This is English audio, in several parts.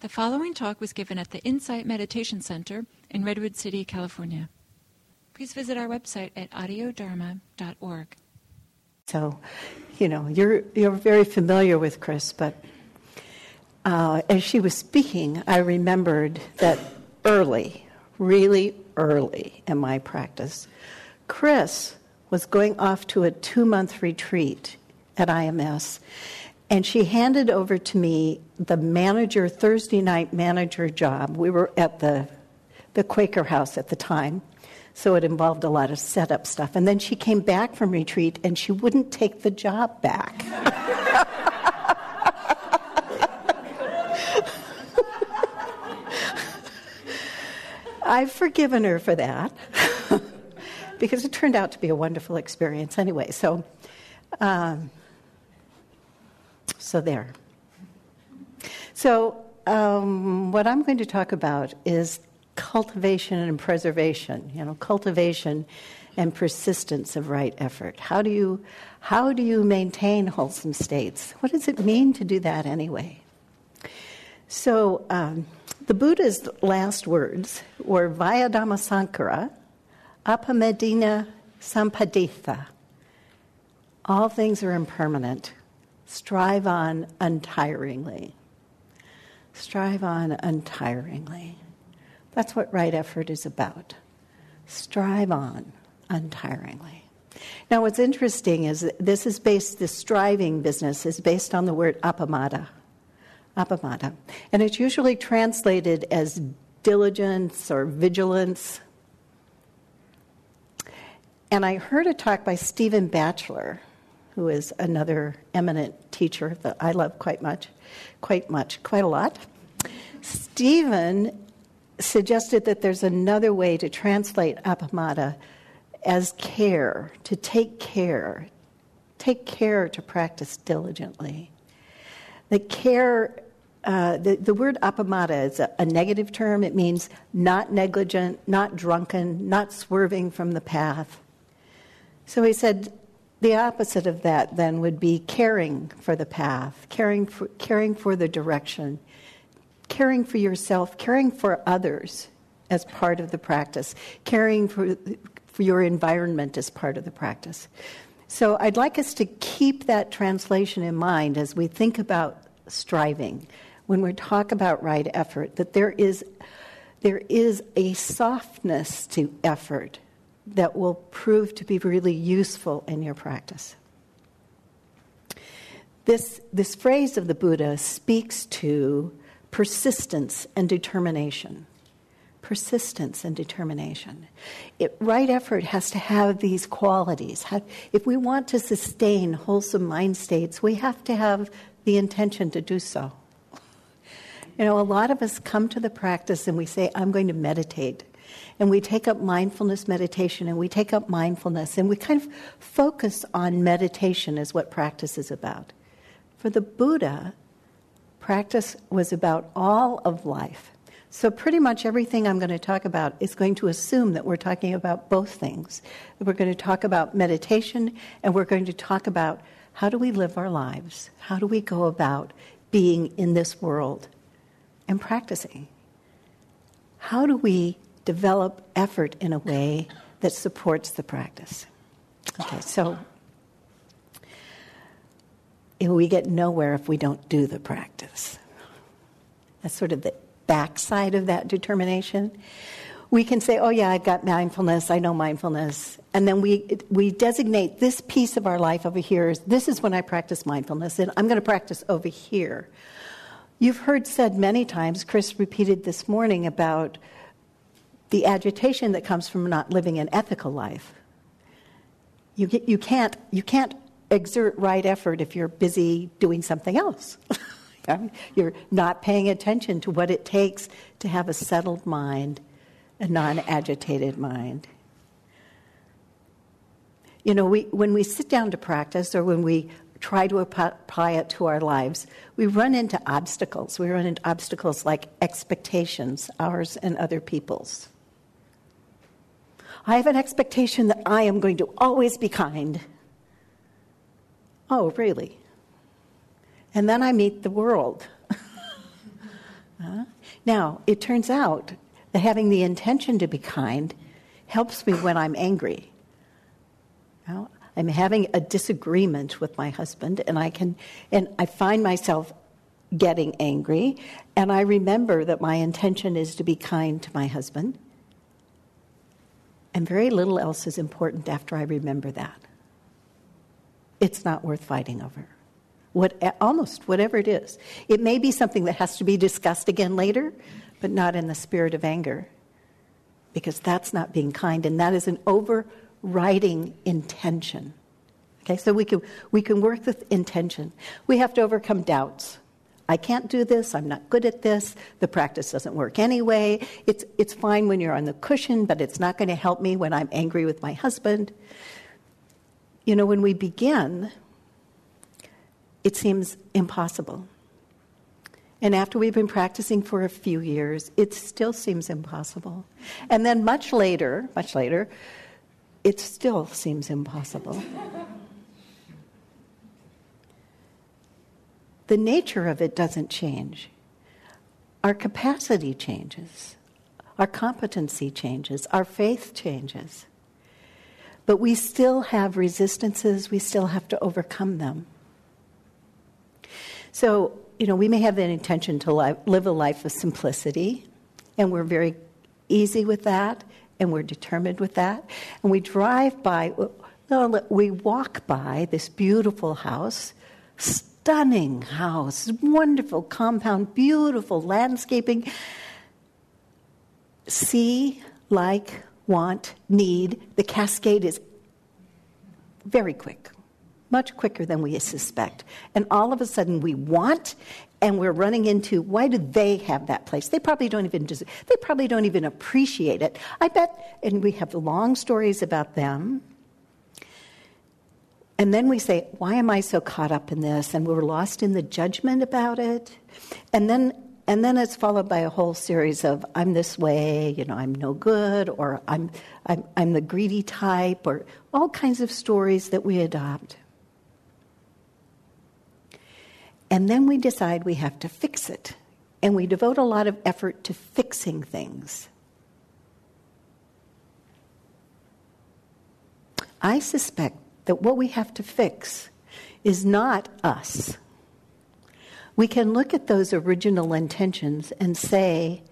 The following talk was given at the Insight Meditation Center in Redwood City, California. Please visit our website at audiodharma.org. So, you know, you're, you're very familiar with Chris, but uh, as she was speaking, I remembered that early, really early in my practice, Chris was going off to a two month retreat at IMS. And she handed over to me the manager, Thursday night manager job. We were at the, the Quaker house at the time, so it involved a lot of setup stuff. And then she came back from retreat and she wouldn't take the job back. I've forgiven her for that because it turned out to be a wonderful experience anyway. So, um, so there. So, um, what I'm going to talk about is cultivation and preservation. You know, cultivation and persistence of right effort. How do you how do you maintain wholesome states? What does it mean to do that anyway? So, um, the Buddha's last words were Vayadhammasankara, Appamadena Sampadetha. All things are impermanent. Strive on untiringly. Strive on untiringly. That's what right effort is about. Strive on untiringly. Now, what's interesting is this is based, this striving business is based on the word apamada. Apamada. And it's usually translated as diligence or vigilance. And I heard a talk by Stephen Batchelor who is another eminent teacher that I love quite much, quite much, quite a lot. Stephen suggested that there's another way to translate apamada as care, to take care, take care to practice diligently. The care, uh, the, the word apamada is a, a negative term. It means not negligent, not drunken, not swerving from the path. So he said, the opposite of that then would be caring for the path, caring for, caring for the direction, caring for yourself, caring for others as part of the practice, caring for, for your environment as part of the practice. So I'd like us to keep that translation in mind as we think about striving, when we talk about right effort, that there is, there is a softness to effort that will prove to be really useful in your practice. This, this phrase of the Buddha speaks to persistence and determination. Persistence and determination. It, right effort has to have these qualities. If we want to sustain wholesome mind states, we have to have the intention to do so. You know, a lot of us come to the practice and we say, I'm going to meditate and we take up mindfulness meditation and we take up mindfulness and we kind of focus on meditation as what practice is about. For the Buddha, practice was about all of life. So, pretty much everything I'm going to talk about is going to assume that we're talking about both things. We're going to talk about meditation and we're going to talk about how do we live our lives? How do we go about being in this world and practicing? How do we develop effort in a way that supports the practice. Okay, so we get nowhere if we don't do the practice. That's sort of the backside of that determination. We can say, oh, yeah, I've got mindfulness, I know mindfulness. And then we, we designate this piece of our life over here as this is when I practice mindfulness, and I'm going to practice over here. You've heard said many times, Chris repeated this morning about the agitation that comes from not living an ethical life. You, you, can't, you can't exert right effort if you're busy doing something else. you're not paying attention to what it takes to have a settled mind, a non agitated mind. You know, we, when we sit down to practice or when we try to apply it to our lives, we run into obstacles. We run into obstacles like expectations, ours and other people's. I have an expectation that I am going to always be kind. Oh, really? And then I meet the world. Now, it turns out that having the intention to be kind helps me when I'm angry. Now, I'm having a disagreement with my husband, and I can, and I find myself getting angry, and I remember that my intention is to be kind to my husband. And very little else is important after I remember that. It's not worth fighting over. What, almost whatever it is. It may be something that has to be discussed again later, but not in the spirit of anger, because that's not being kind, and that is an overriding intention. Okay, so we can, we can work with intention. We have to overcome doubts. I can't do this, I'm not good at this, the practice doesn't work anyway. It's, it's fine when you're on the cushion, but it's not going to help me when I'm angry with my husband. You know, when we begin, it seems impossible. And after we've been practicing for a few years, it still seems impossible. And then much later, much later, it still seems impossible. the nature of it doesn't change. Our capacity changes, our competency changes, our faith changes. But we still have resistances, we still have to overcome them. So, you know, we may have an intention to live a life of simplicity, and we're very easy with that, and we're determined with that. And we drive by, we walk by this beautiful house, stunning house, wonderful compound, beautiful landscaping. See, like, want, need. The cascade is very quick much quicker than we suspect. And all of a sudden we want and we're running into why do they have that place? They probably don't even they probably don't even appreciate it. I bet and we have long stories about them. And then we say, why am I so caught up in this? And we're lost in the judgment about it. And then and then it's followed by a whole series of I'm this way, you know, I'm no good, or I'm, I'm, I'm the greedy type, or all kinds of stories that we adopt. And then we decide we have to fix it. And we devote a lot of effort to fixing things. I suspect that what we have to fix is not us. We can look at those original intentions and say,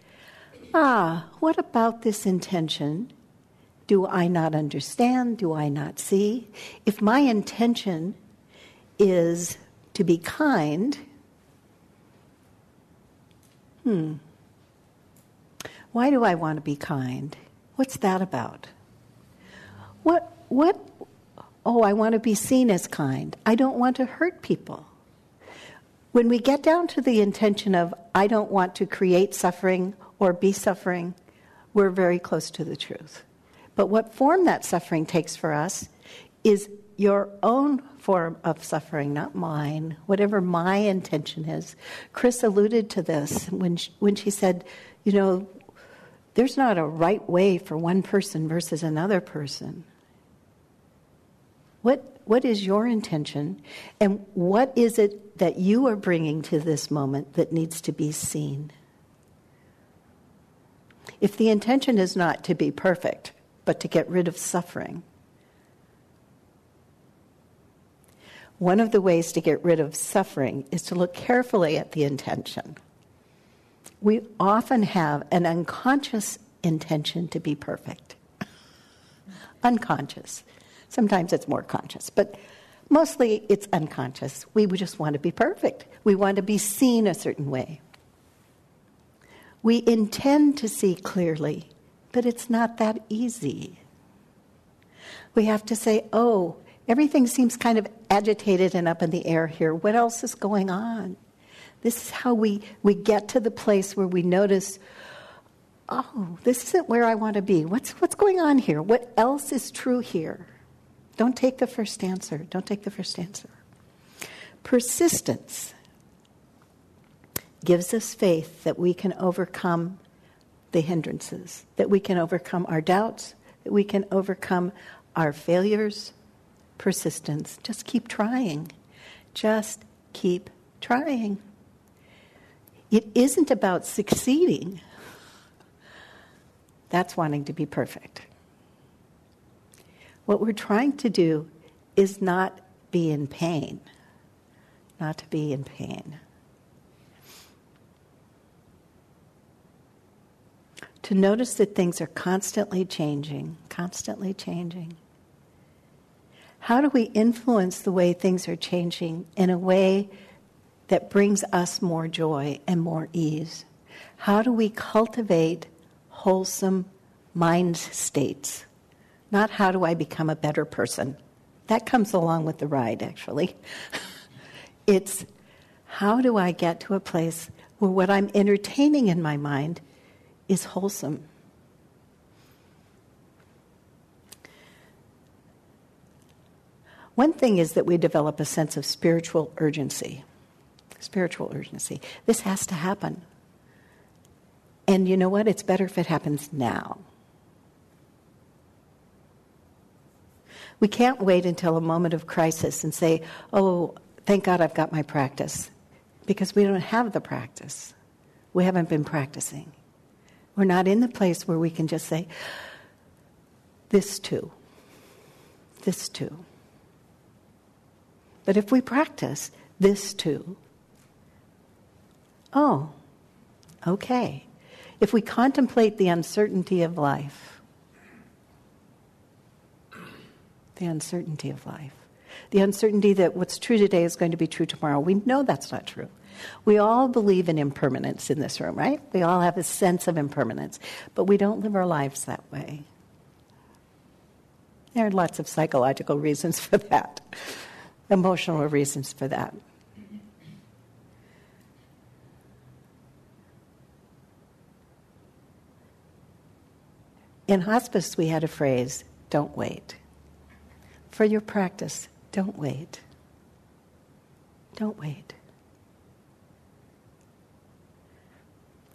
ah, what about this intention? Do I not understand? Do I not see? If my intention is to be kind, hmm, why do I want to be kind? What's that about? What, what, oh, I want to be seen as kind. I don't want to hurt people. When we get down to the intention of, I don't want to create suffering or be suffering, we're very close to the truth. But what form that suffering takes for us is your own form of suffering, not mine, whatever my intention is. Chris alluded to this when she, when she said, you know, there's not a right way for one person versus another person. What, what is your intention? And what is it that you are bringing to this moment that needs to be seen? If the intention is not to be perfect, but to get rid of suffering, One of the ways to get rid of suffering is to look carefully at the intention. We often have an unconscious intention to be perfect. unconscious. Sometimes it's more conscious, but mostly it's unconscious. We just want to be perfect. We want to be seen a certain way. We intend to see clearly, but it's not that easy. We have to say, oh, Everything seems kind of agitated and up in the air here. What else is going on? This is how we, we get to the place where we notice, oh, this isn't where I want to be. What's, what's going on here? What else is true here? Don't take the first answer. Don't take the first answer. Persistence gives us faith that we can overcome the hindrances, that we can overcome our doubts, that we can overcome our failures, persistence. Just keep trying. Just keep trying. It isn't about succeeding. That's wanting to be perfect. What we're trying to do is not be in pain, not to be in pain. To notice that things are constantly changing, constantly changing. How do we influence the way things are changing in a way that brings us more joy and more ease? How do we cultivate wholesome mind states? Not how do I become a better person? That comes along with the ride, actually. it's how do I get to a place where what I'm entertaining in my mind is wholesome? One thing is that we develop a sense of spiritual urgency. Spiritual urgency. This has to happen. And you know what? It's better if it happens now. We can't wait until a moment of crisis and say, oh, thank God I've got my practice. Because we don't have the practice. We haven't been practicing. We're not in the place where we can just say, this too, this too. But if we practice this too, oh, okay. If we contemplate the uncertainty of life, the uncertainty of life, the uncertainty that what's true today is going to be true tomorrow, we know that's not true. We all believe in impermanence in this room, right? We all have a sense of impermanence, but we don't live our lives that way. There are lots of psychological reasons for that emotional reasons for that. In hospice, we had a phrase don't wait. For your practice, don't wait. Don't wait.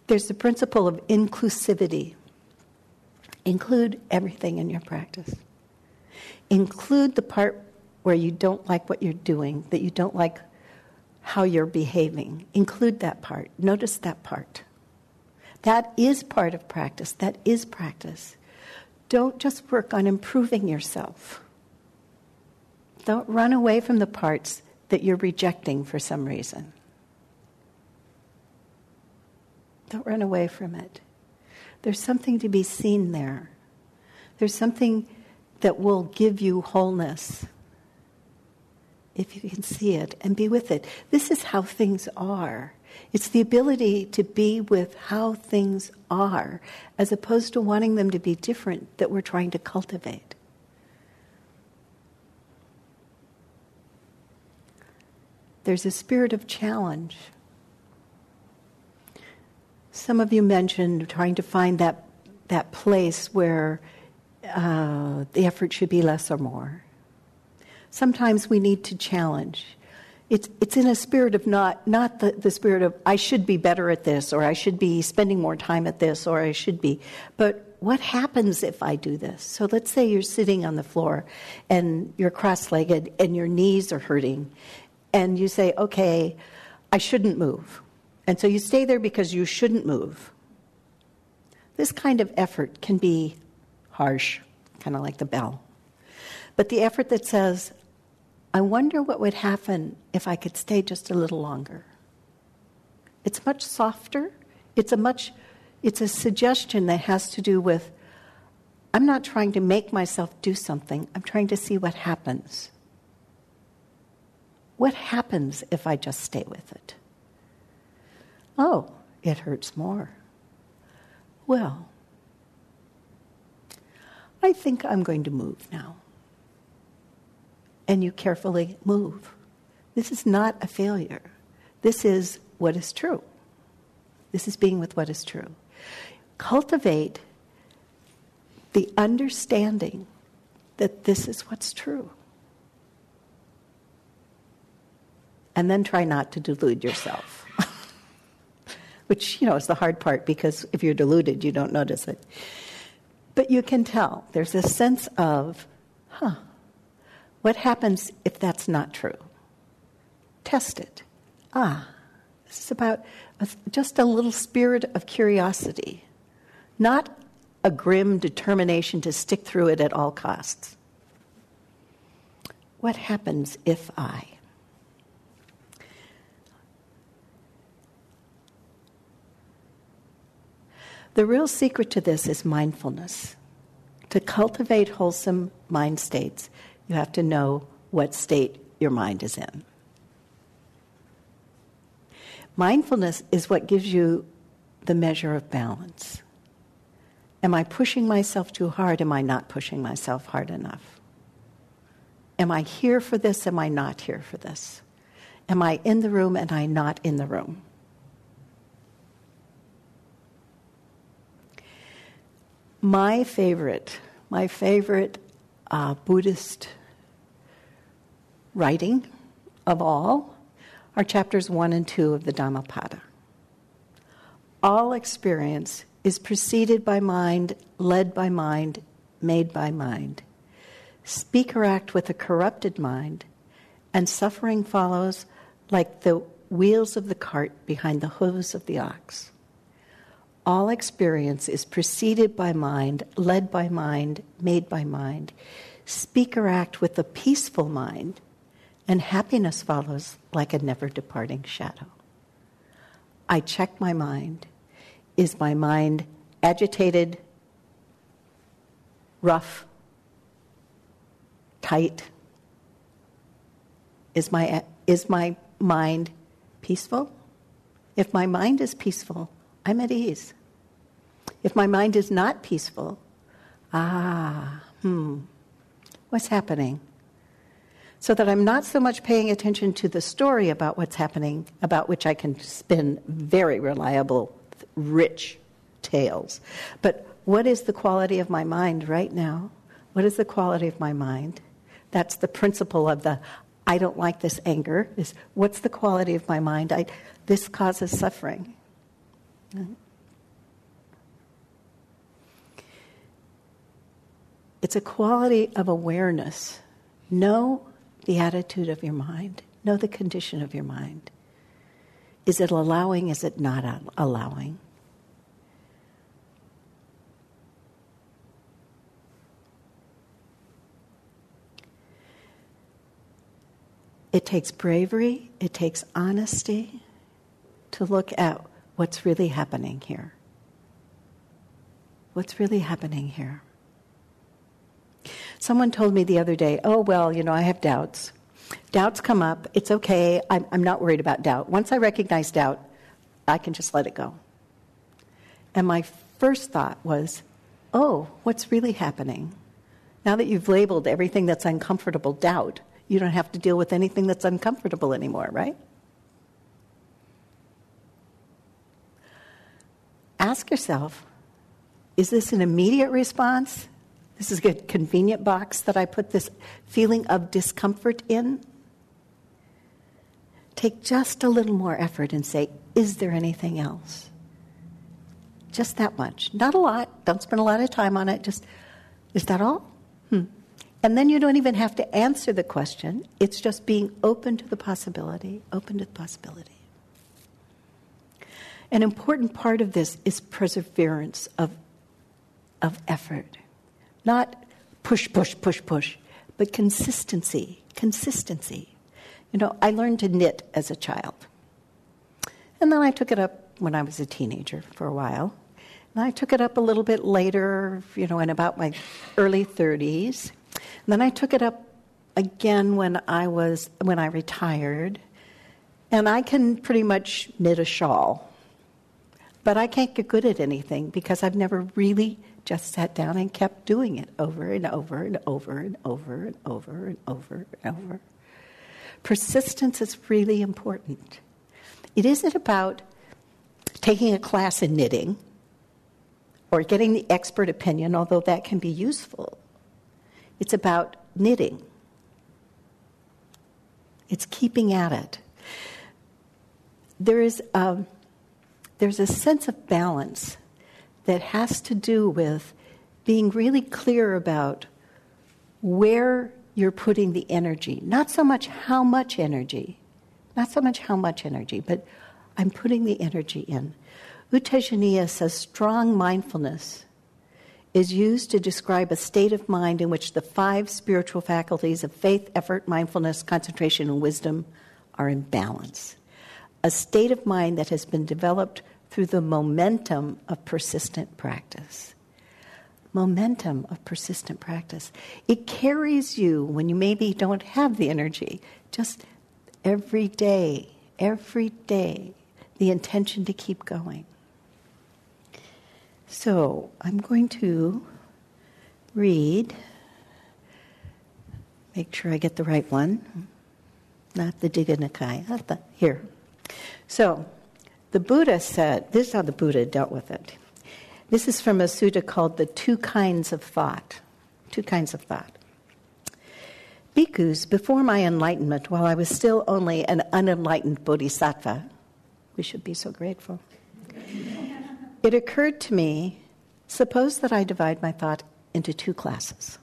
There's the principle of inclusivity. Include everything in your practice. Include the part where you don't like what you're doing, that you don't like how you're behaving. Include that part. Notice that part. That is part of practice. That is practice. Don't just work on improving yourself. Don't run away from the parts that you're rejecting for some reason. Don't run away from it. There's something to be seen there. There's something that will give you wholeness if you can see it and be with it. This is how things are. It's the ability to be with how things are, as opposed to wanting them to be different, that we're trying to cultivate. There's a spirit of challenge. Some of you mentioned trying to find that, that place where uh, the effort should be less or more sometimes we need to challenge. It's, it's in a spirit of not, not the, the spirit of, I should be better at this, or I should be spending more time at this, or I should be. But what happens if I do this? So let's say you're sitting on the floor and you're cross legged and your knees are hurting, and you say, okay, I shouldn't move. And so you stay there because you shouldn't move. This kind of effort can be harsh, kind of like the bell. But the effort that says, I wonder what would happen if I could stay just a little longer. It's much softer. It's a much it's a suggestion that has to do with I'm not trying to make myself do something. I'm trying to see what happens. What happens if I just stay with it? Oh, it hurts more. Well, I think I'm going to move now and you carefully move. This is not a failure. This is what is true. This is being with what is true. Cultivate the understanding that this is what's true. And then try not to delude yourself. Which, you know, is the hard part because if you're deluded, you don't notice it. But you can tell. There's a sense of, huh, what happens if that's not true? Test it. Ah, This is about a, just a little spirit of curiosity, not a grim determination to stick through it at all costs. What happens if I? The real secret to this is mindfulness. To cultivate wholesome mind states, you have to know what state your mind is in. Mindfulness is what gives you the measure of balance. Am I pushing myself too hard? Am I not pushing myself hard enough? Am I here for this? Am I not here for this? Am I in the room and I not in the room? My favorite, my favorite uh, Buddhist writing of all are chapters 1 and 2 of the Dhammapada. All experience is preceded by mind, led by mind, made by mind. Speak or act with a corrupted mind, and suffering follows like the wheels of the cart behind the hooves of the ox. All experience is preceded by mind, led by mind, made by mind. Speak or act with a peaceful mind, and happiness follows like a never departing shadow. I check my mind. Is my mind agitated, rough, tight? Is my, is my mind peaceful? If my mind is peaceful, I'm at ease. If my mind is not peaceful, ah, hmm, what's happening? So that I'm not so much paying attention to the story about what's happening, about which I can spin very reliable, rich tales. But what is the quality of my mind right now? What is the quality of my mind? That's the principle of the I don't like this anger. Is what's the quality of my mind? I, this causes suffering. It's a quality of awareness. Know the attitude of your mind, know the condition of your mind. Is it allowing? Is it not allowing? It takes bravery, it takes honesty to look at what's really happening here. What's really happening here? Someone told me the other day, oh, well, you know, I have doubts. Doubts come up. It's okay. I'm, I'm not worried about doubt. Once I recognize doubt, I can just let it go. And my first thought was, oh, what's really happening? Now that you've labeled everything that's uncomfortable doubt, you don't have to deal with anything that's uncomfortable anymore, right? Ask yourself is this an immediate response? This is a convenient box that I put this feeling of discomfort in. Take just a little more effort and say, is there anything else? Just that much. Not a lot. Don't spend a lot of time on it. Just, is that all? Hmm. And then you don't even have to answer the question. It's just being open to the possibility, open to the possibility. An important part of this is perseverance of, of effort. Not push, push, push, push, but consistency. Consistency. You know, I learned to knit as a child. And then I took it up when I was a teenager for a while. And I took it up a little bit later, you know, in about my early 30s. And then I took it up again when I was when I retired. And I can pretty much knit a shawl. But I can't get good at anything because I've never really just sat down and kept doing it over and over and over and over and over and over and over. Persistence is really important. It isn't about taking a class in knitting or getting the expert opinion, although that can be useful. It's about knitting, it's keeping at it. There is a there's a sense of balance that has to do with being really clear about where you're putting the energy. Not so much how much energy, not so much how much energy, but I'm putting the energy in. U Tejaniya says strong mindfulness is used to describe a state of mind in which the five spiritual faculties of faith, effort, mindfulness, concentration, and wisdom are in balance. A state of mind that has been developed through the momentum of persistent practice. Momentum of persistent practice. It carries you when you maybe don't have the energy, just every day, every day, the intention to keep going. So I'm going to read, make sure I get the right one, not the Digha Nikaya, here. So the Buddha said, this is how the Buddha dealt with it. This is from a sutta called The Two Kinds of Thought. Two Kinds of Thought. Bhikkhus, before my enlightenment, while I was still only an unenlightened bodhisattva, we should be so grateful it occurred to me suppose that I divide my thought into two classes.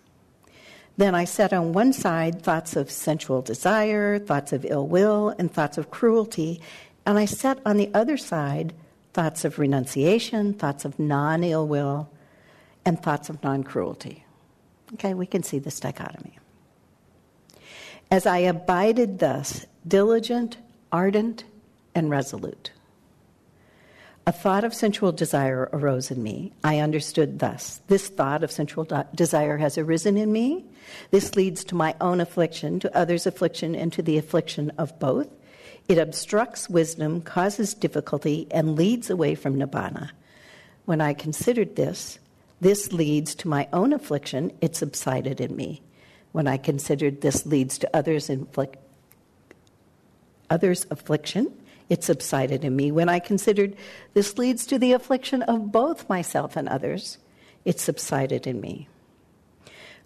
Then I set on one side thoughts of sensual desire, thoughts of ill will, and thoughts of cruelty, and I set on the other side thoughts of renunciation, thoughts of non ill will, and thoughts of non cruelty. Okay, we can see this dichotomy. As I abided thus, diligent, ardent, and resolute, a thought of sensual desire arose in me. I understood thus this thought of sensual desire has arisen in me. This leads to my own affliction, to others' affliction, and to the affliction of both. It obstructs wisdom, causes difficulty, and leads away from nibbana. When I considered this, this leads to my own affliction, it subsided in me. When I considered this leads to others' inflict, others' affliction, it subsided in me. When I considered this leads to the affliction of both myself and others, it subsided in me.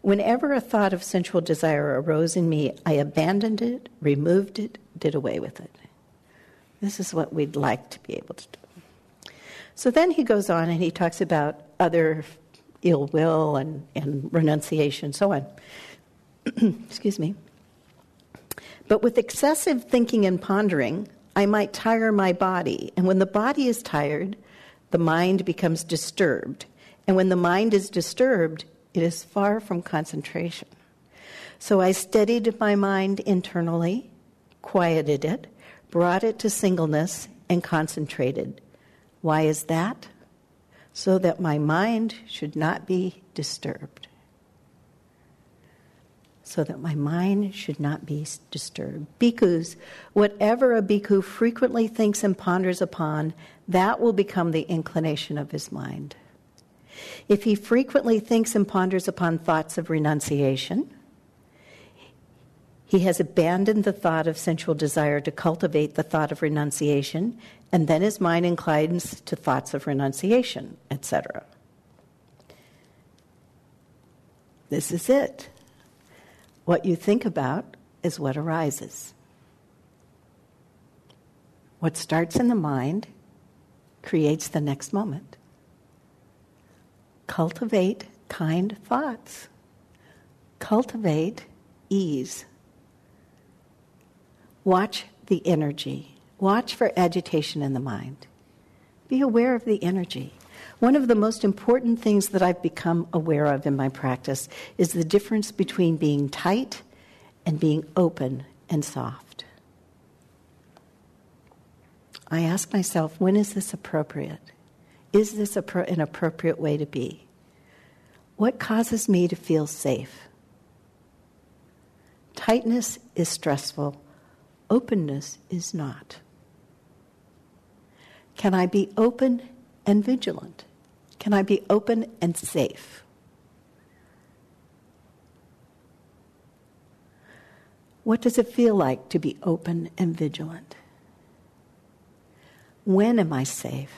Whenever a thought of sensual desire arose in me, I abandoned it, removed it, did away with it. This is what we'd like to be able to do. So then he goes on and he talks about other ill will and, and renunciation, so on. Excuse me. But with excessive thinking and pondering, I might tire my body. And when the body is tired, the mind becomes disturbed. And when the mind is disturbed, it is far from concentration. So I steadied my mind internally, quieted it, brought it to singleness, and concentrated. Why is that? So that my mind should not be disturbed so that my mind should not be disturbed. Bhikkhus, whatever a bhikkhu frequently thinks and ponders upon, that will become the inclination of his mind. If he frequently thinks and ponders upon thoughts of renunciation, he has abandoned the thought of sensual desire to cultivate the thought of renunciation, and then his mind inclines to thoughts of renunciation, etc. This is it. What you think about is what arises. What starts in the mind creates the next moment. Cultivate kind thoughts. Cultivate ease. Watch the energy. Watch for agitation in the mind. Be aware of the energy. One of the most important things that I've become aware of in my practice is the difference between being tight and being open and soft. I ask myself, when is this appropriate? Is this an appropriate way to be? What causes me to feel safe? Tightness is stressful, openness is not. Can I be open and vigilant? Can I be open and safe? What does it feel like to be open and vigilant? When am I safe?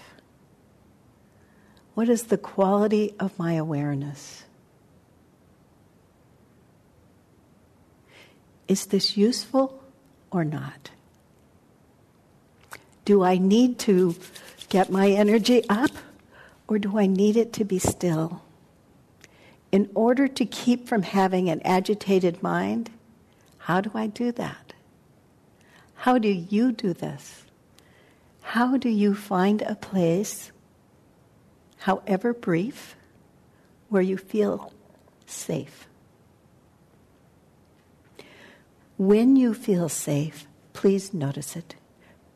What is the quality of my awareness? Is this useful or not? Do I need to get my energy up or do I need it to be still? In order to keep from having an agitated mind, how do I do that? How do you do this? How do you find a place, however brief, where you feel safe? When you feel safe, please notice it.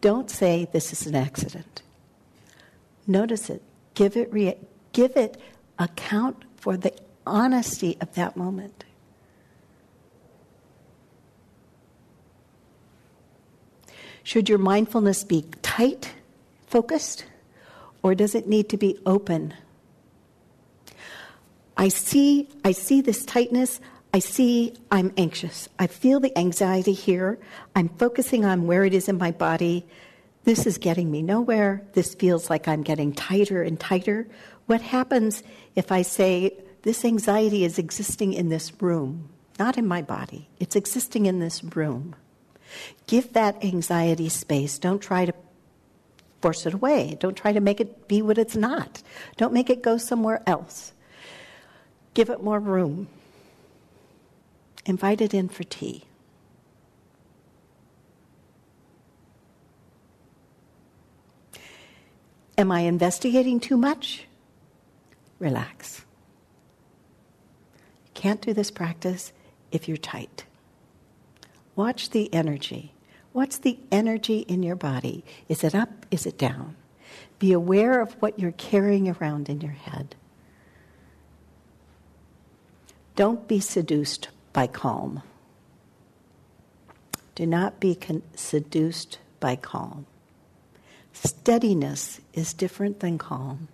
Don't say this is an accident. Notice it. Give it, rea- give it account for the honesty of that moment. Should your mindfulness be tight, focused, or does it need to be open? I see, I see this tightness. I see I'm anxious. I feel the anxiety here. I'm focusing on where it is in my body. This is getting me nowhere. This feels like I'm getting tighter and tighter. What happens if I say, This anxiety is existing in this room, not in my body? It's existing in this room. Give that anxiety space. Don't try to force it away. Don't try to make it be what it's not. Don't make it go somewhere else. Give it more room. Invite it in for tea. Am I investigating too much? Relax. You can't do this practice if you're tight. Watch the energy. What's the energy in your body? Is it up? Is it down? Be aware of what you're carrying around in your head. Don't be seduced by calm. Do not be con- seduced by calm. Steadiness is different than calm.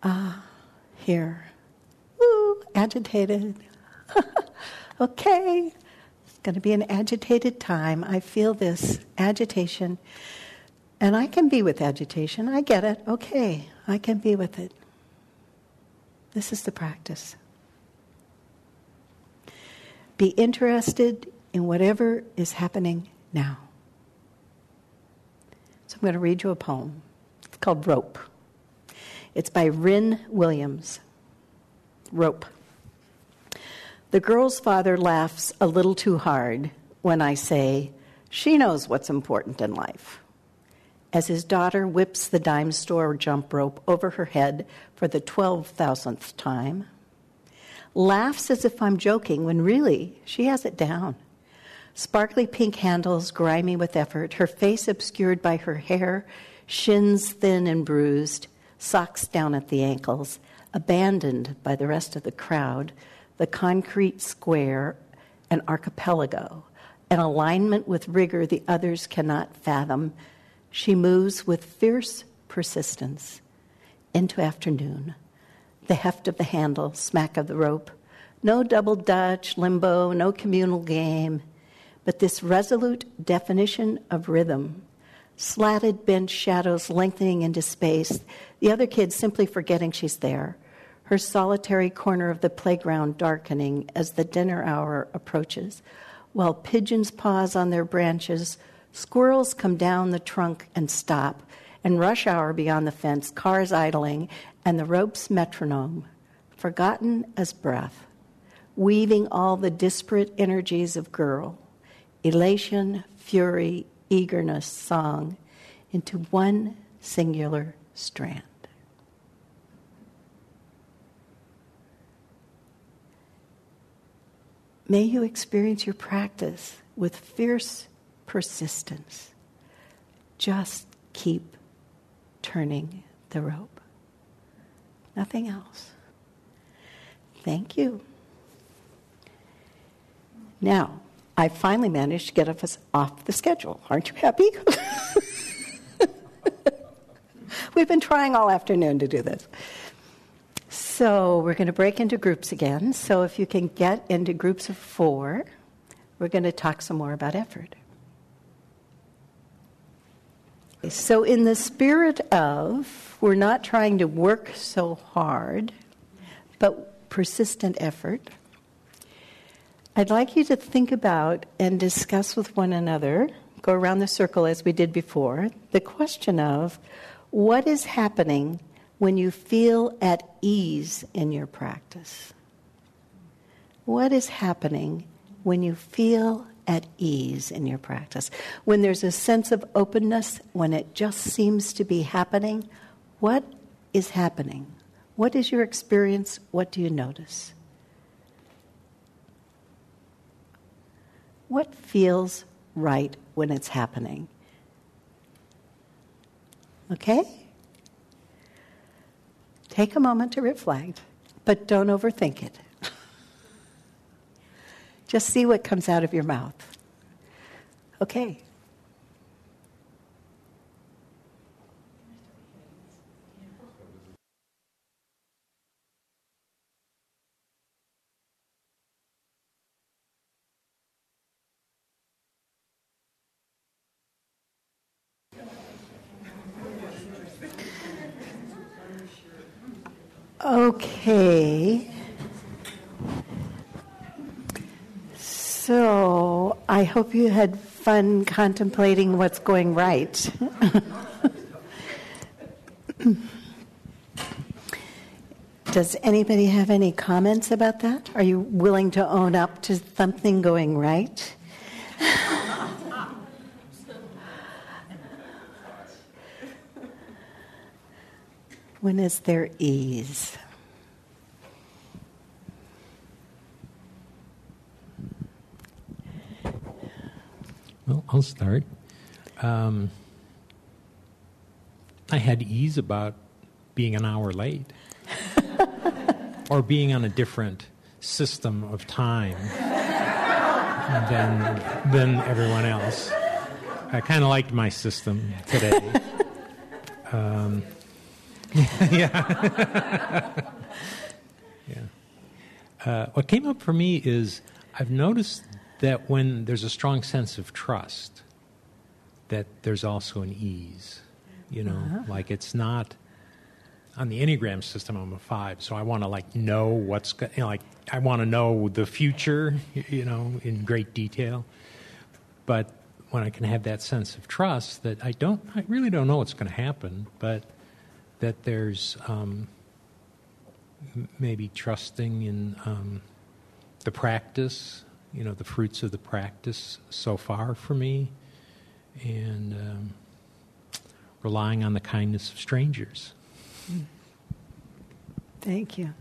Ah, here. Woo, agitated. okay, it's going to be an agitated time. I feel this agitation. And I can be with agitation. I get it. Okay, I can be with it. This is the practice. Be interested in whatever is happening now. So I'm going to read you a poem. It's called Rope. It's by Ryn Williams. Rope. The girl's father laughs a little too hard when I say, She knows what's important in life. As his daughter whips the dime store jump rope over her head for the 12,000th time, laughs as if I'm joking when really she has it down. Sparkly pink handles, grimy with effort, her face obscured by her hair, shins thin and bruised, socks down at the ankles, abandoned by the rest of the crowd, the concrete square, an archipelago, an alignment with rigor the others cannot fathom. She moves with fierce persistence into afternoon. The heft of the handle, smack of the rope. No double dutch, limbo, no communal game, but this resolute definition of rhythm. Slatted bench shadows lengthening into space, the other kids simply forgetting she's there her solitary corner of the playground darkening as the dinner hour approaches, while pigeons pause on their branches, squirrels come down the trunk and stop, and rush hour beyond the fence, cars idling, and the rope's metronome, forgotten as breath, weaving all the disparate energies of girl, elation, fury, eagerness, song, into one singular strand. May you experience your practice with fierce persistence. Just keep turning the rope. Nothing else. Thank you. Now, I finally managed to get us off the schedule. Aren't you happy? We've been trying all afternoon to do this. So we're going to break into groups again. So if you can get into groups of four, we're going to talk some more about effort. So, in the spirit of, we're not trying to work so hard, but persistent effort, I'd like you to think about and discuss with one another, go around the circle as we did before, the question of what is happening when you feel at ease in your practice? What is happening when you feel at ease in your practice? When there's a sense of openness, when it just seems to be happening, what is happening? What is your experience? What do you notice? What feels right when it's happening? Okay? Take a moment to reflect, but don't overthink it. Just see what comes out of your mouth. Okay. So I hope you had fun contemplating what's going right. Does anybody have any comments about that? Are you willing to own up to something going right? when is there ease? Well, I'll start. Um, I had ease about being an hour late or being on a different system of time than, than everyone else. I kind of liked my system today. Um, yeah. yeah. Uh, what came up for me is I've noticed that when there's a strong sense of trust, that there's also an ease. You know, uh-huh. like it's not on the Enneagram system. I'm a five, so I want to like know what's you know, like I want to know the future. You know, in great detail. But when I can have that sense of trust that I don't, I really don't know what's going to happen, but that there's um, maybe trusting in um, the practice, you know, the fruits of the practice so far for me, and um, relying on the kindness of strangers. Thank you.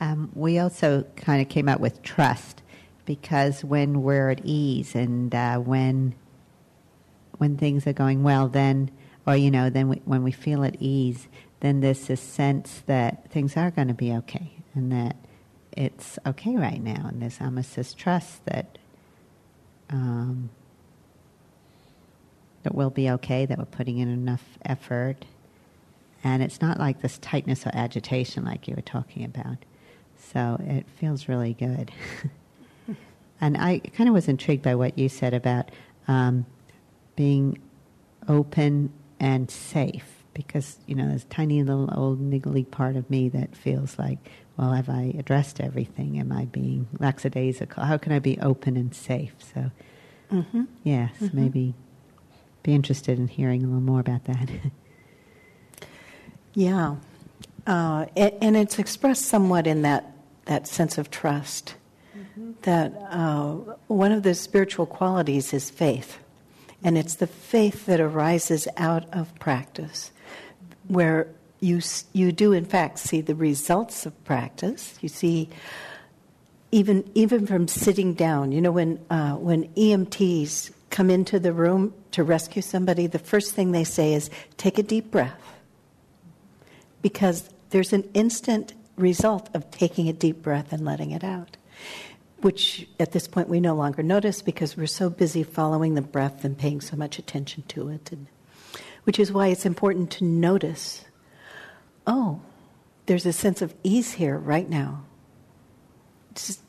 Um, we also kind of came out with trust because when we're at ease and uh, when when things are going well, then or you know, then we, when we feel at ease, then there's this sense that things are going to be okay and that it's okay right now, and there's almost this trust that. Um, that we'll be okay, that we're putting in enough effort. And it's not like this tightness or agitation like you were talking about. So it feels really good. and I kind of was intrigued by what you said about um, being open and safe because, you know, there's a tiny little old niggly part of me that feels like, well, have I addressed everything? Am I being lackadaisical? How can I be open and safe? So, mm-hmm. yes, mm-hmm. maybe be interested in hearing a little more about that. yeah. Uh, and, and, it's expressed somewhat in that that sense of trust. Mm-hmm. That uh, one of the spiritual qualities is faith, and it's the faith that arises out of practice, where you you do in fact see the results of practice. You see. Even, even from sitting down, you know, when, uh, when EMTs come into the room to rescue somebody, the first thing they say is take a deep breath. Because there's an instant result of taking a deep breath and letting it out, which at this point we no longer notice because we're so busy following the breath and paying so much attention to it. And, which is why it's important to notice oh, there's a sense of ease here right now, just,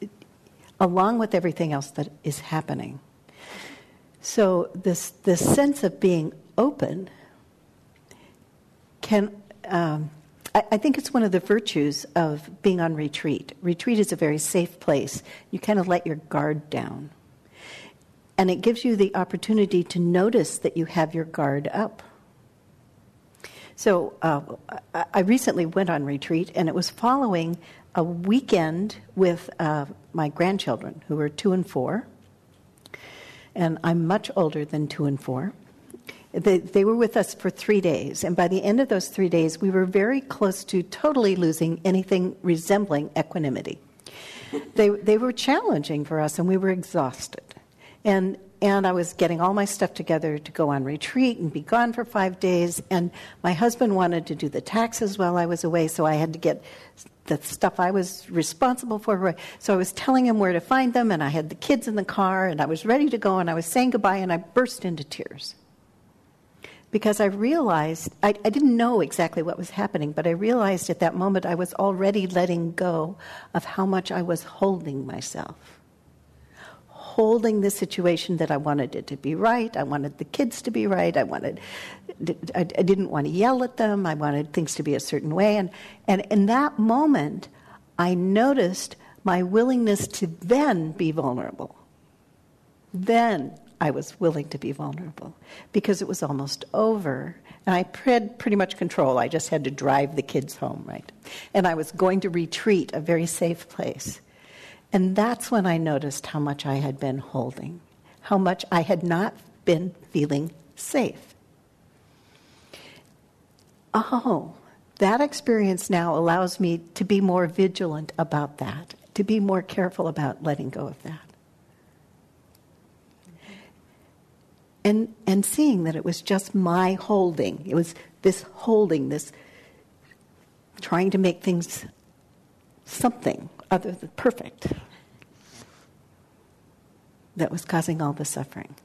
along with everything else that is happening. So, this, this sense of being open can. Um, I, think it's one of the virtues of being on retreat. Retreat is a very safe place. You kind of let your guard down. And it gives you the opportunity to notice that you have your guard up. So uh, I recently went on retreat, and it was following a weekend with uh, my grandchildren, who were two and four. And I'm much older than two and four. They, they were with us for three days, and by the end of those three days, we were very close to totally losing anything resembling equanimity. they, they were challenging for us, and we were exhausted. And, and I was getting all my stuff together to go on retreat and be gone for five days. And my husband wanted to do the taxes while I was away, so I had to get the stuff I was responsible for. So I was telling him where to find them, and I had the kids in the car, and I was ready to go, and I was saying goodbye, and I burst into tears because I realized, I, I, didn't know exactly what was happening, but I realized at that moment I was already letting go of how much I was holding myself. Holding the situation that I wanted it to be right, I wanted the kids to be right, I wanted, I, I didn't want to yell at them, I wanted things to be a certain way. And, and in that moment, I noticed my willingness to then be vulnerable. Then I was willing to be vulnerable because it was almost over. And I had pretty much control. I just had to drive the kids home, right? And I was going to retreat, a very safe place. And that's when I noticed how much I had been holding, how much I had not been feeling safe. Oh, that experience now allows me to be more vigilant about that, to be more careful about letting go of that. And, and seeing that it was just my holding. It was this holding, this trying to make things something other than perfect that was causing all the suffering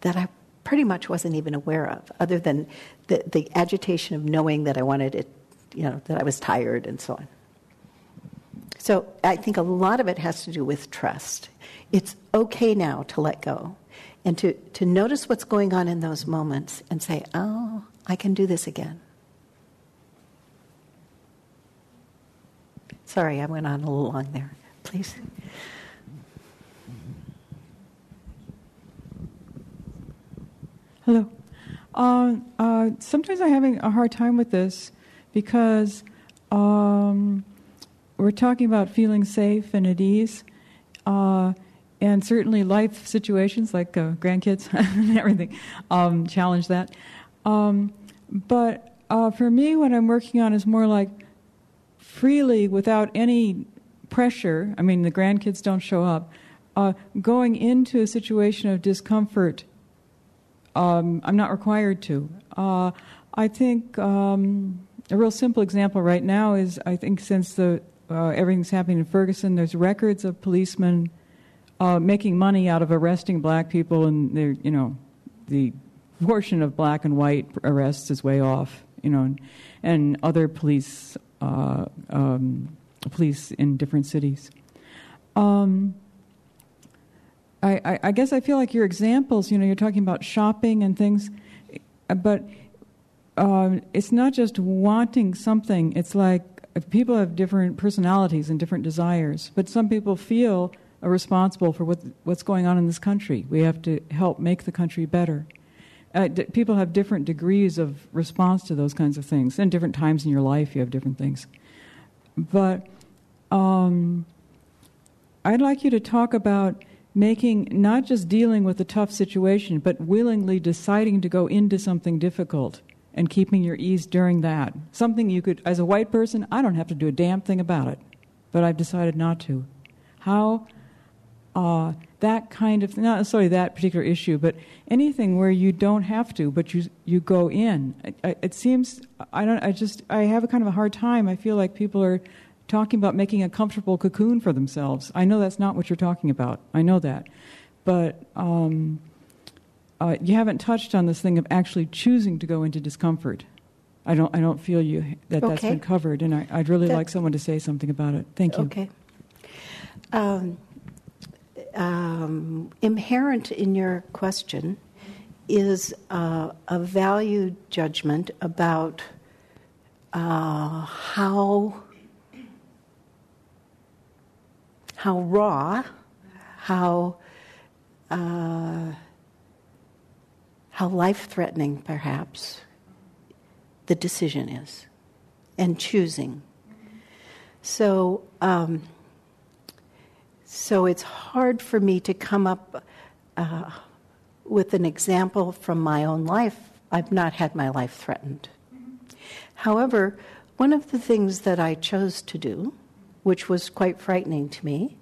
that I pretty much wasn't even aware of, other than the, the agitation of knowing that I wanted it, you know, that I was tired and so on. So I think a lot of it has to do with trust. It's okay now to let go and to, to notice what's going on in those moments and say, oh, I can do this again. Sorry, I went on a little long there. Please. Hello. Uh, uh, sometimes I'm having a hard time with this because um, we're talking about feeling safe and at ease. Uh, and certainly life situations like uh, grandkids and everything um, challenge that. Um, but uh, for me, what I'm working on is more like freely, without any pressure. I mean, the grandkids don't show up. Uh, going into a situation of discomfort, um, I'm not required to. Uh, I think um, a real simple example right now is I think since the uh, everything's happening in Ferguson, there's records of policemen uh, making money out of arresting black people, and they're, you know, the portion of black and white arrests is way off, you know, and, and other police uh, um, police in different cities. Um, I, I, I, guess I feel like your examples, you know, you're talking about shopping and things, but uh, it's not just wanting something. It's like people have different personalities and different desires, but some people feel are responsible for what, what's going on in this country. We have to help make the country better. Uh, d- people have different degrees of response to those kinds of things. And different times in your life, you have different things. But um, I'd like you to talk about making not just dealing with a tough situation, but willingly deciding to go into something difficult and keeping your ease during that. Something you could, as a white person, I don't have to do a damn thing about it, but I've decided not to. How uh, that kind of not necessarily that particular issue, but anything where you don't have to, but you you go in. It, it, seems I don't. I just I have a kind of a hard time. I feel like people are talking about making a comfortable cocoon for themselves. I know that's not what you're talking about. I know that, but. Um, uh, you haven't touched on this thing of actually choosing to go into discomfort. I don't. I don't feel you that okay. that's been covered, and I, would really that, like someone to say something about it. Thank you. Okay. Um, um, inherent in your question is uh, a value judgment about uh, how how raw, how uh, how life threatening, perhaps, the decision is, and choosing. So, um, so it's hard for me to come up uh, with an example from my own life. I've not had my life threatened. However, one of the things that I chose to do, which was quite frightening to me,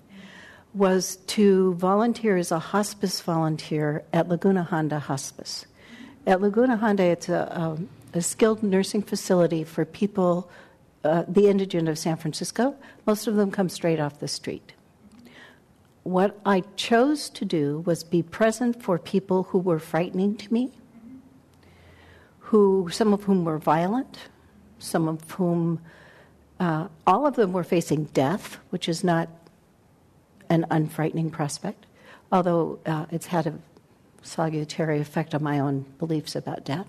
was to volunteer as a hospice volunteer at Laguna Honda Hospice. At Laguna Honda, it's a, a, a skilled nursing facility for people, uh, the indigent of San Francisco. Most of them come straight off the street. What I chose to do was be present for people who were frightening to me, who some of whom were violent, some of whom, uh, all of them were facing death, which is not an unfrightening prospect, although uh, it's had a salutary effect on my own beliefs about death.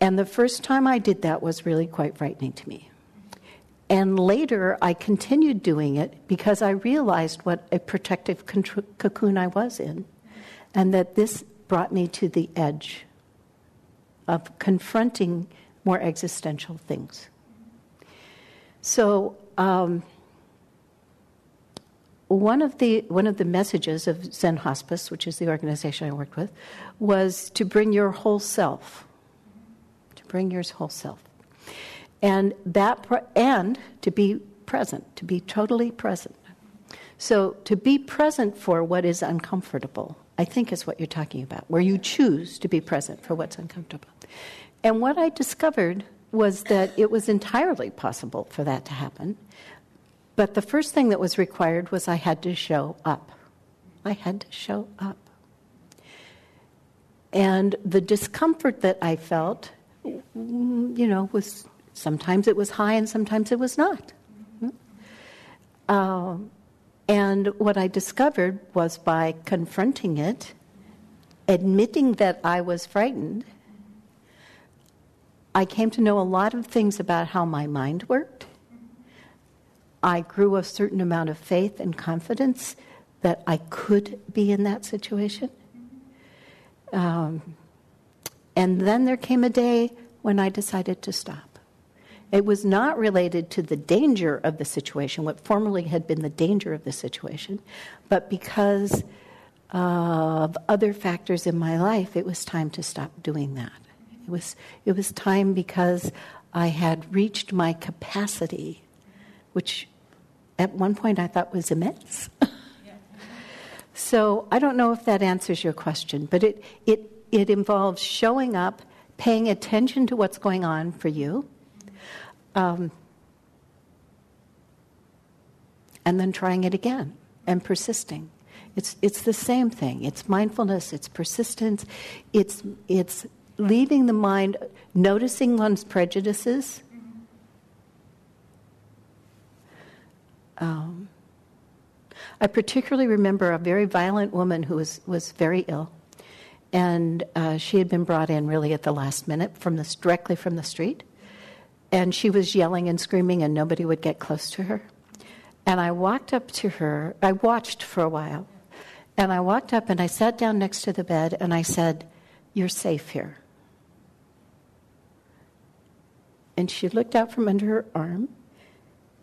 And the first time I did that was really quite frightening to me. And later, I continued doing it because I realized what a protective cocoon I was in, and that this brought me to the edge of confronting more existential things. So, um, one of the one of the messages of Zen Hospice, which is the organization I worked with, was to bring your whole self, to bring your whole self, and that and to be present, to be totally present. So to be present for what is uncomfortable, I think is what you're talking about, where you choose to be present for what's uncomfortable. And what I discovered was that it was entirely possible for that to happen but the first thing that was required was I had to show up. I had to show up. And the discomfort that I felt, you know, was sometimes it was high and sometimes it was not. Uh, and what I discovered was by confronting it, admitting that I was frightened, I came to know a lot of things about how my mind worked I grew a certain amount of faith and confidence that I could be in that situation. Um, and then there came a day when I decided to stop. It was not related to the danger of the situation, what formerly had been the danger of the situation, but because of other factors in my life, it was time to stop doing that. It was, it was time because I had reached my capacity, which at one point I thought was immense. so I don't know if that answers your question, but it, it, it involves showing up, paying attention to what's going on for you, um, and then trying it again and persisting. It's, it's the same thing. It's mindfulness, it's persistence, it's, it's leaving the mind, noticing one's prejudices Um, I particularly remember a very violent woman who was, was very ill. And uh, she had been brought in really at the last minute from this, directly from the street. And she was yelling and screaming, and nobody would get close to her. And I walked up to her. I watched for a while. And I walked up and I sat down next to the bed and I said, You're safe here. And she looked out from under her arm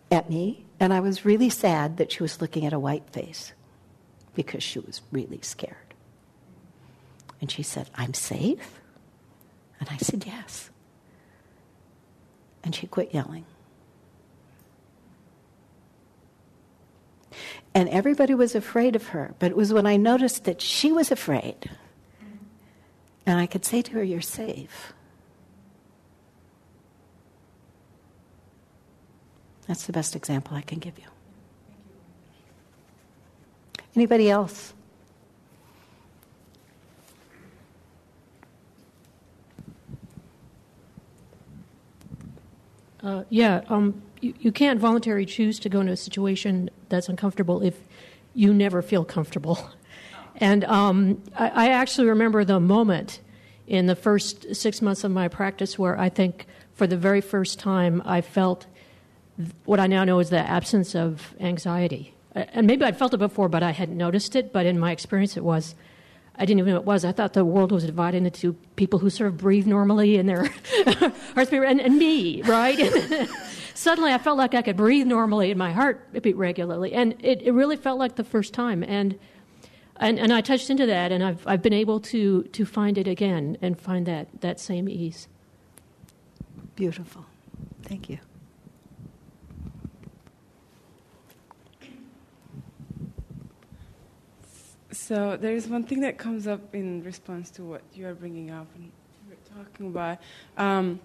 at me and I was really sad that she was looking at a white face because she was really scared. And she said, I'm safe? And I said, Yes. And she quit yelling. And everybody was afraid of her, but it was when I noticed that she was afraid. And I could say to her, You're safe. That's the best example I can give you. Anybody else? Uh, yeah, um, you, you can't voluntarily choose to go into a situation that's uncomfortable if you never feel comfortable. And um, I, I actually remember the moment in the first six months of my practice where I think for the very first time I felt what I now know is the absence of anxiety. And maybe I'd felt it before, but I hadn't noticed it. But in my experience, it was. I didn't even know it was. I thought the world was divided into people who sort of breathe normally and their hearts beat, and, and me, right? Suddenly, I felt like I could breathe normally and my heart beat regularly, and it, it really felt like the first time. And and, and I touched into that, and I've, I've been able to, to find it again and find that, that same ease. Beautiful. Thank you. So there is one thing that comes up in response to what you are bringing up and we're talking about. Um,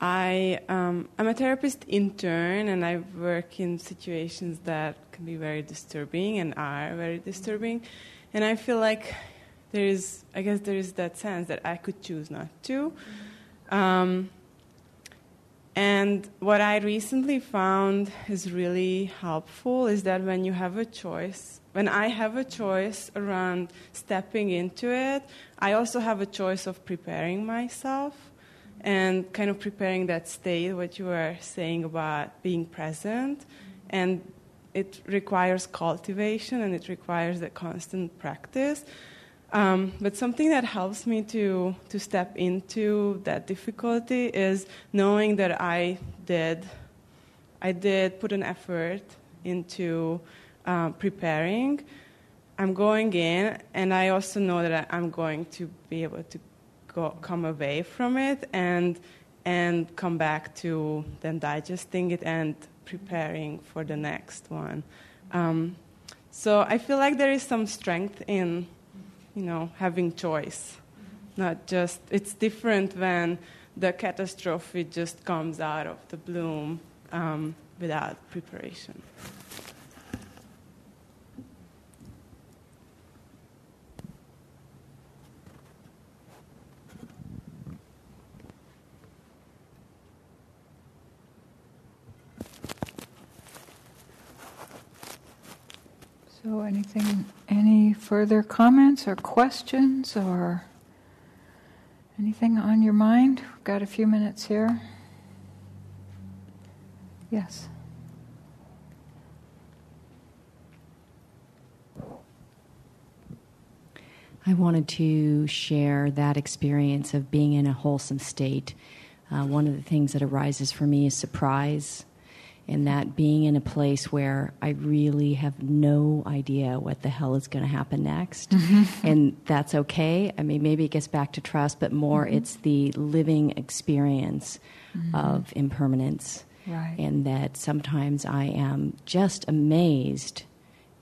I um, I'm a therapist intern, and I work in situations that can be very disturbing and are very disturbing, and I feel like there is I guess there is that sense that I could choose not to. Um, and what I recently found is really helpful is that when you have a choice, when I have a choice around stepping into it, I also have a choice of preparing myself and kind of preparing that state, what you were saying about being present. And it requires cultivation and it requires that constant practice. Um, but something that helps me to, to step into that difficulty is knowing that I did, I did put an effort into uh, preparing. I'm going in, and I also know that I'm going to be able to go, come away from it and and come back to then digesting it and preparing for the next one. Um, so I feel like there is some strength in you know, having choice. Not just, it's different when the catastrophe just comes out of the bloom um, without preparation. So, anything, any further comments or questions or anything on your mind? We've got a few minutes here. Yes. I wanted to share that experience of being in a wholesome state. Uh, one of the things that arises for me is surprise and that being in a place where I really have no idea what the hell is going to happen next. Mm-hmm. And that's okay. I mean, maybe it gets back to trust, but more mm-hmm. it's the living experience mm-hmm. of impermanence. Right. And that sometimes I am just amazed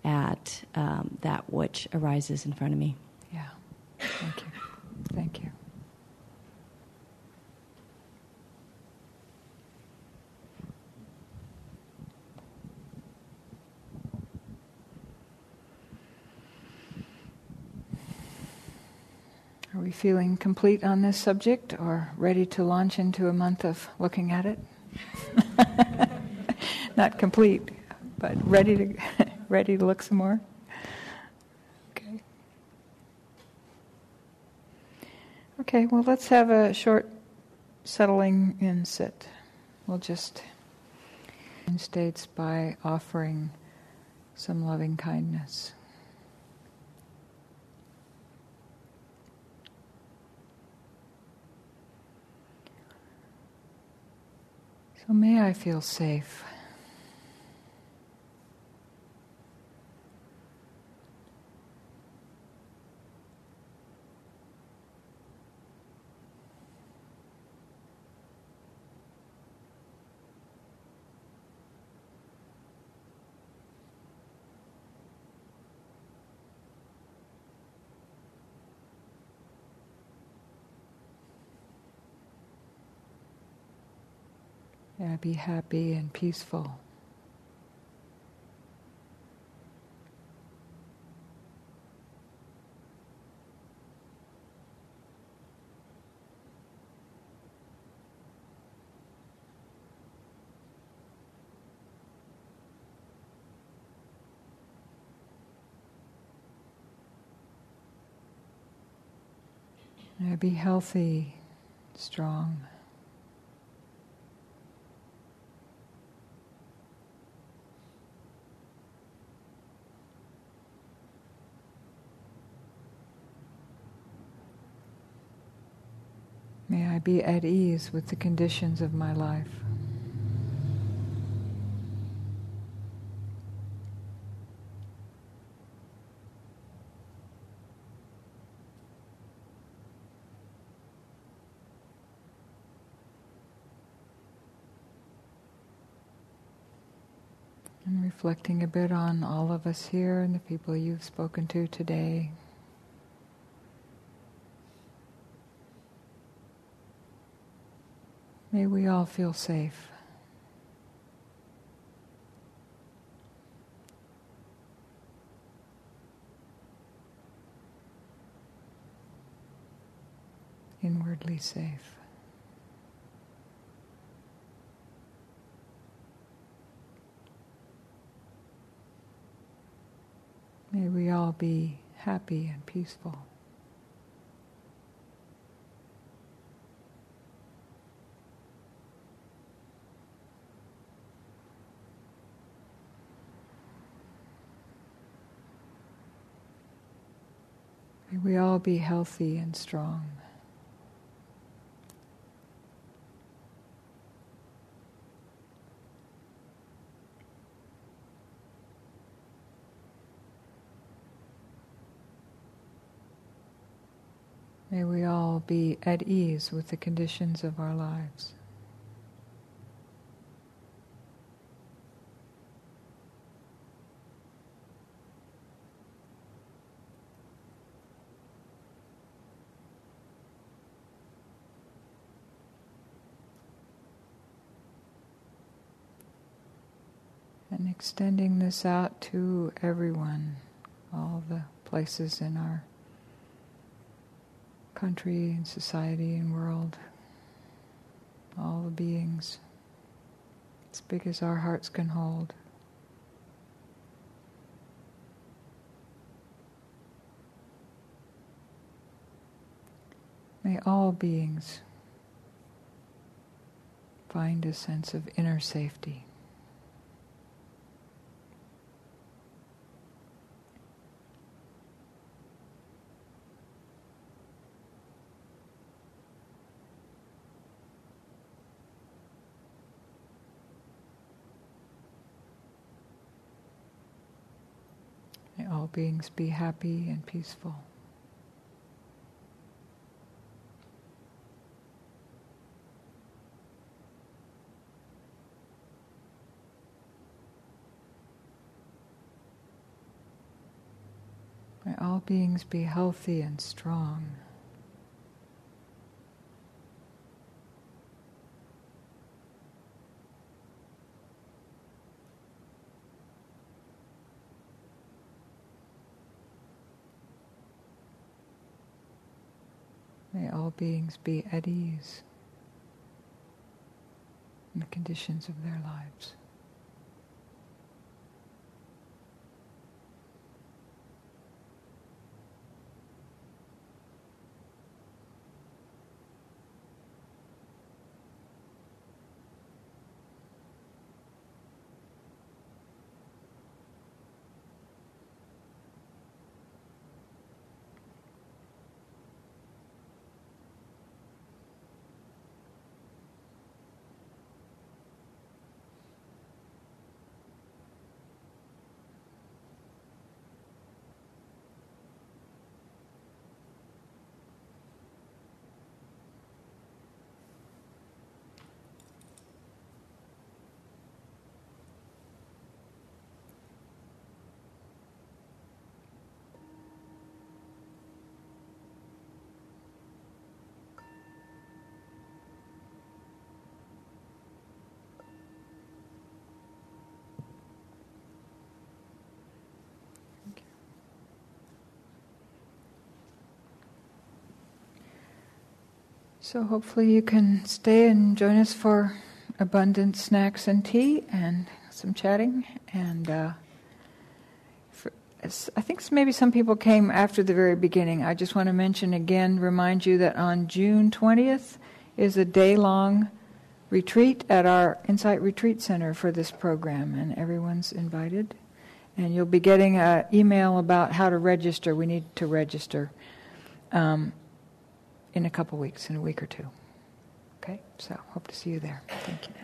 at um, that which arises in front of me. Yeah. Thank you. Thank you. Are we feeling complete on this subject or ready to launch into a month of looking at it? Not complete, but ready to ready to look some more. Okay. Okay, well let's have a short settling in sit. We'll just in states by offering some loving kindness. So may I feel safe. be happy and peaceful. be healthy, strong. May I be at ease with the conditions of my life. And reflecting a bit on all of us here and the people you've spoken to today. May we all feel safe. Inwardly safe. May we all be happy and peaceful. May we all be healthy and strong. May we all be at ease with the conditions of our lives. Extending this out to everyone, all the places in our country and society and world, all the beings, as big as our hearts can hold. May all beings find a sense of inner safety. May all beings be happy and peaceful. May all beings be healthy and strong. May all beings be at ease in the conditions of their lives. So hopefully you can stay and join us for abundant snacks and tea and some chatting. And uh, for, I think maybe some people came after the very beginning. I just want to mention again, remind you that on June 20th is a day long retreat at our Insight Retreat Center for this program, and everyone's invited. And you'll be getting an email about how to register. We need to register um, in a couple weeks, in a week or two. Okay? So, hope to see you there. Thank you.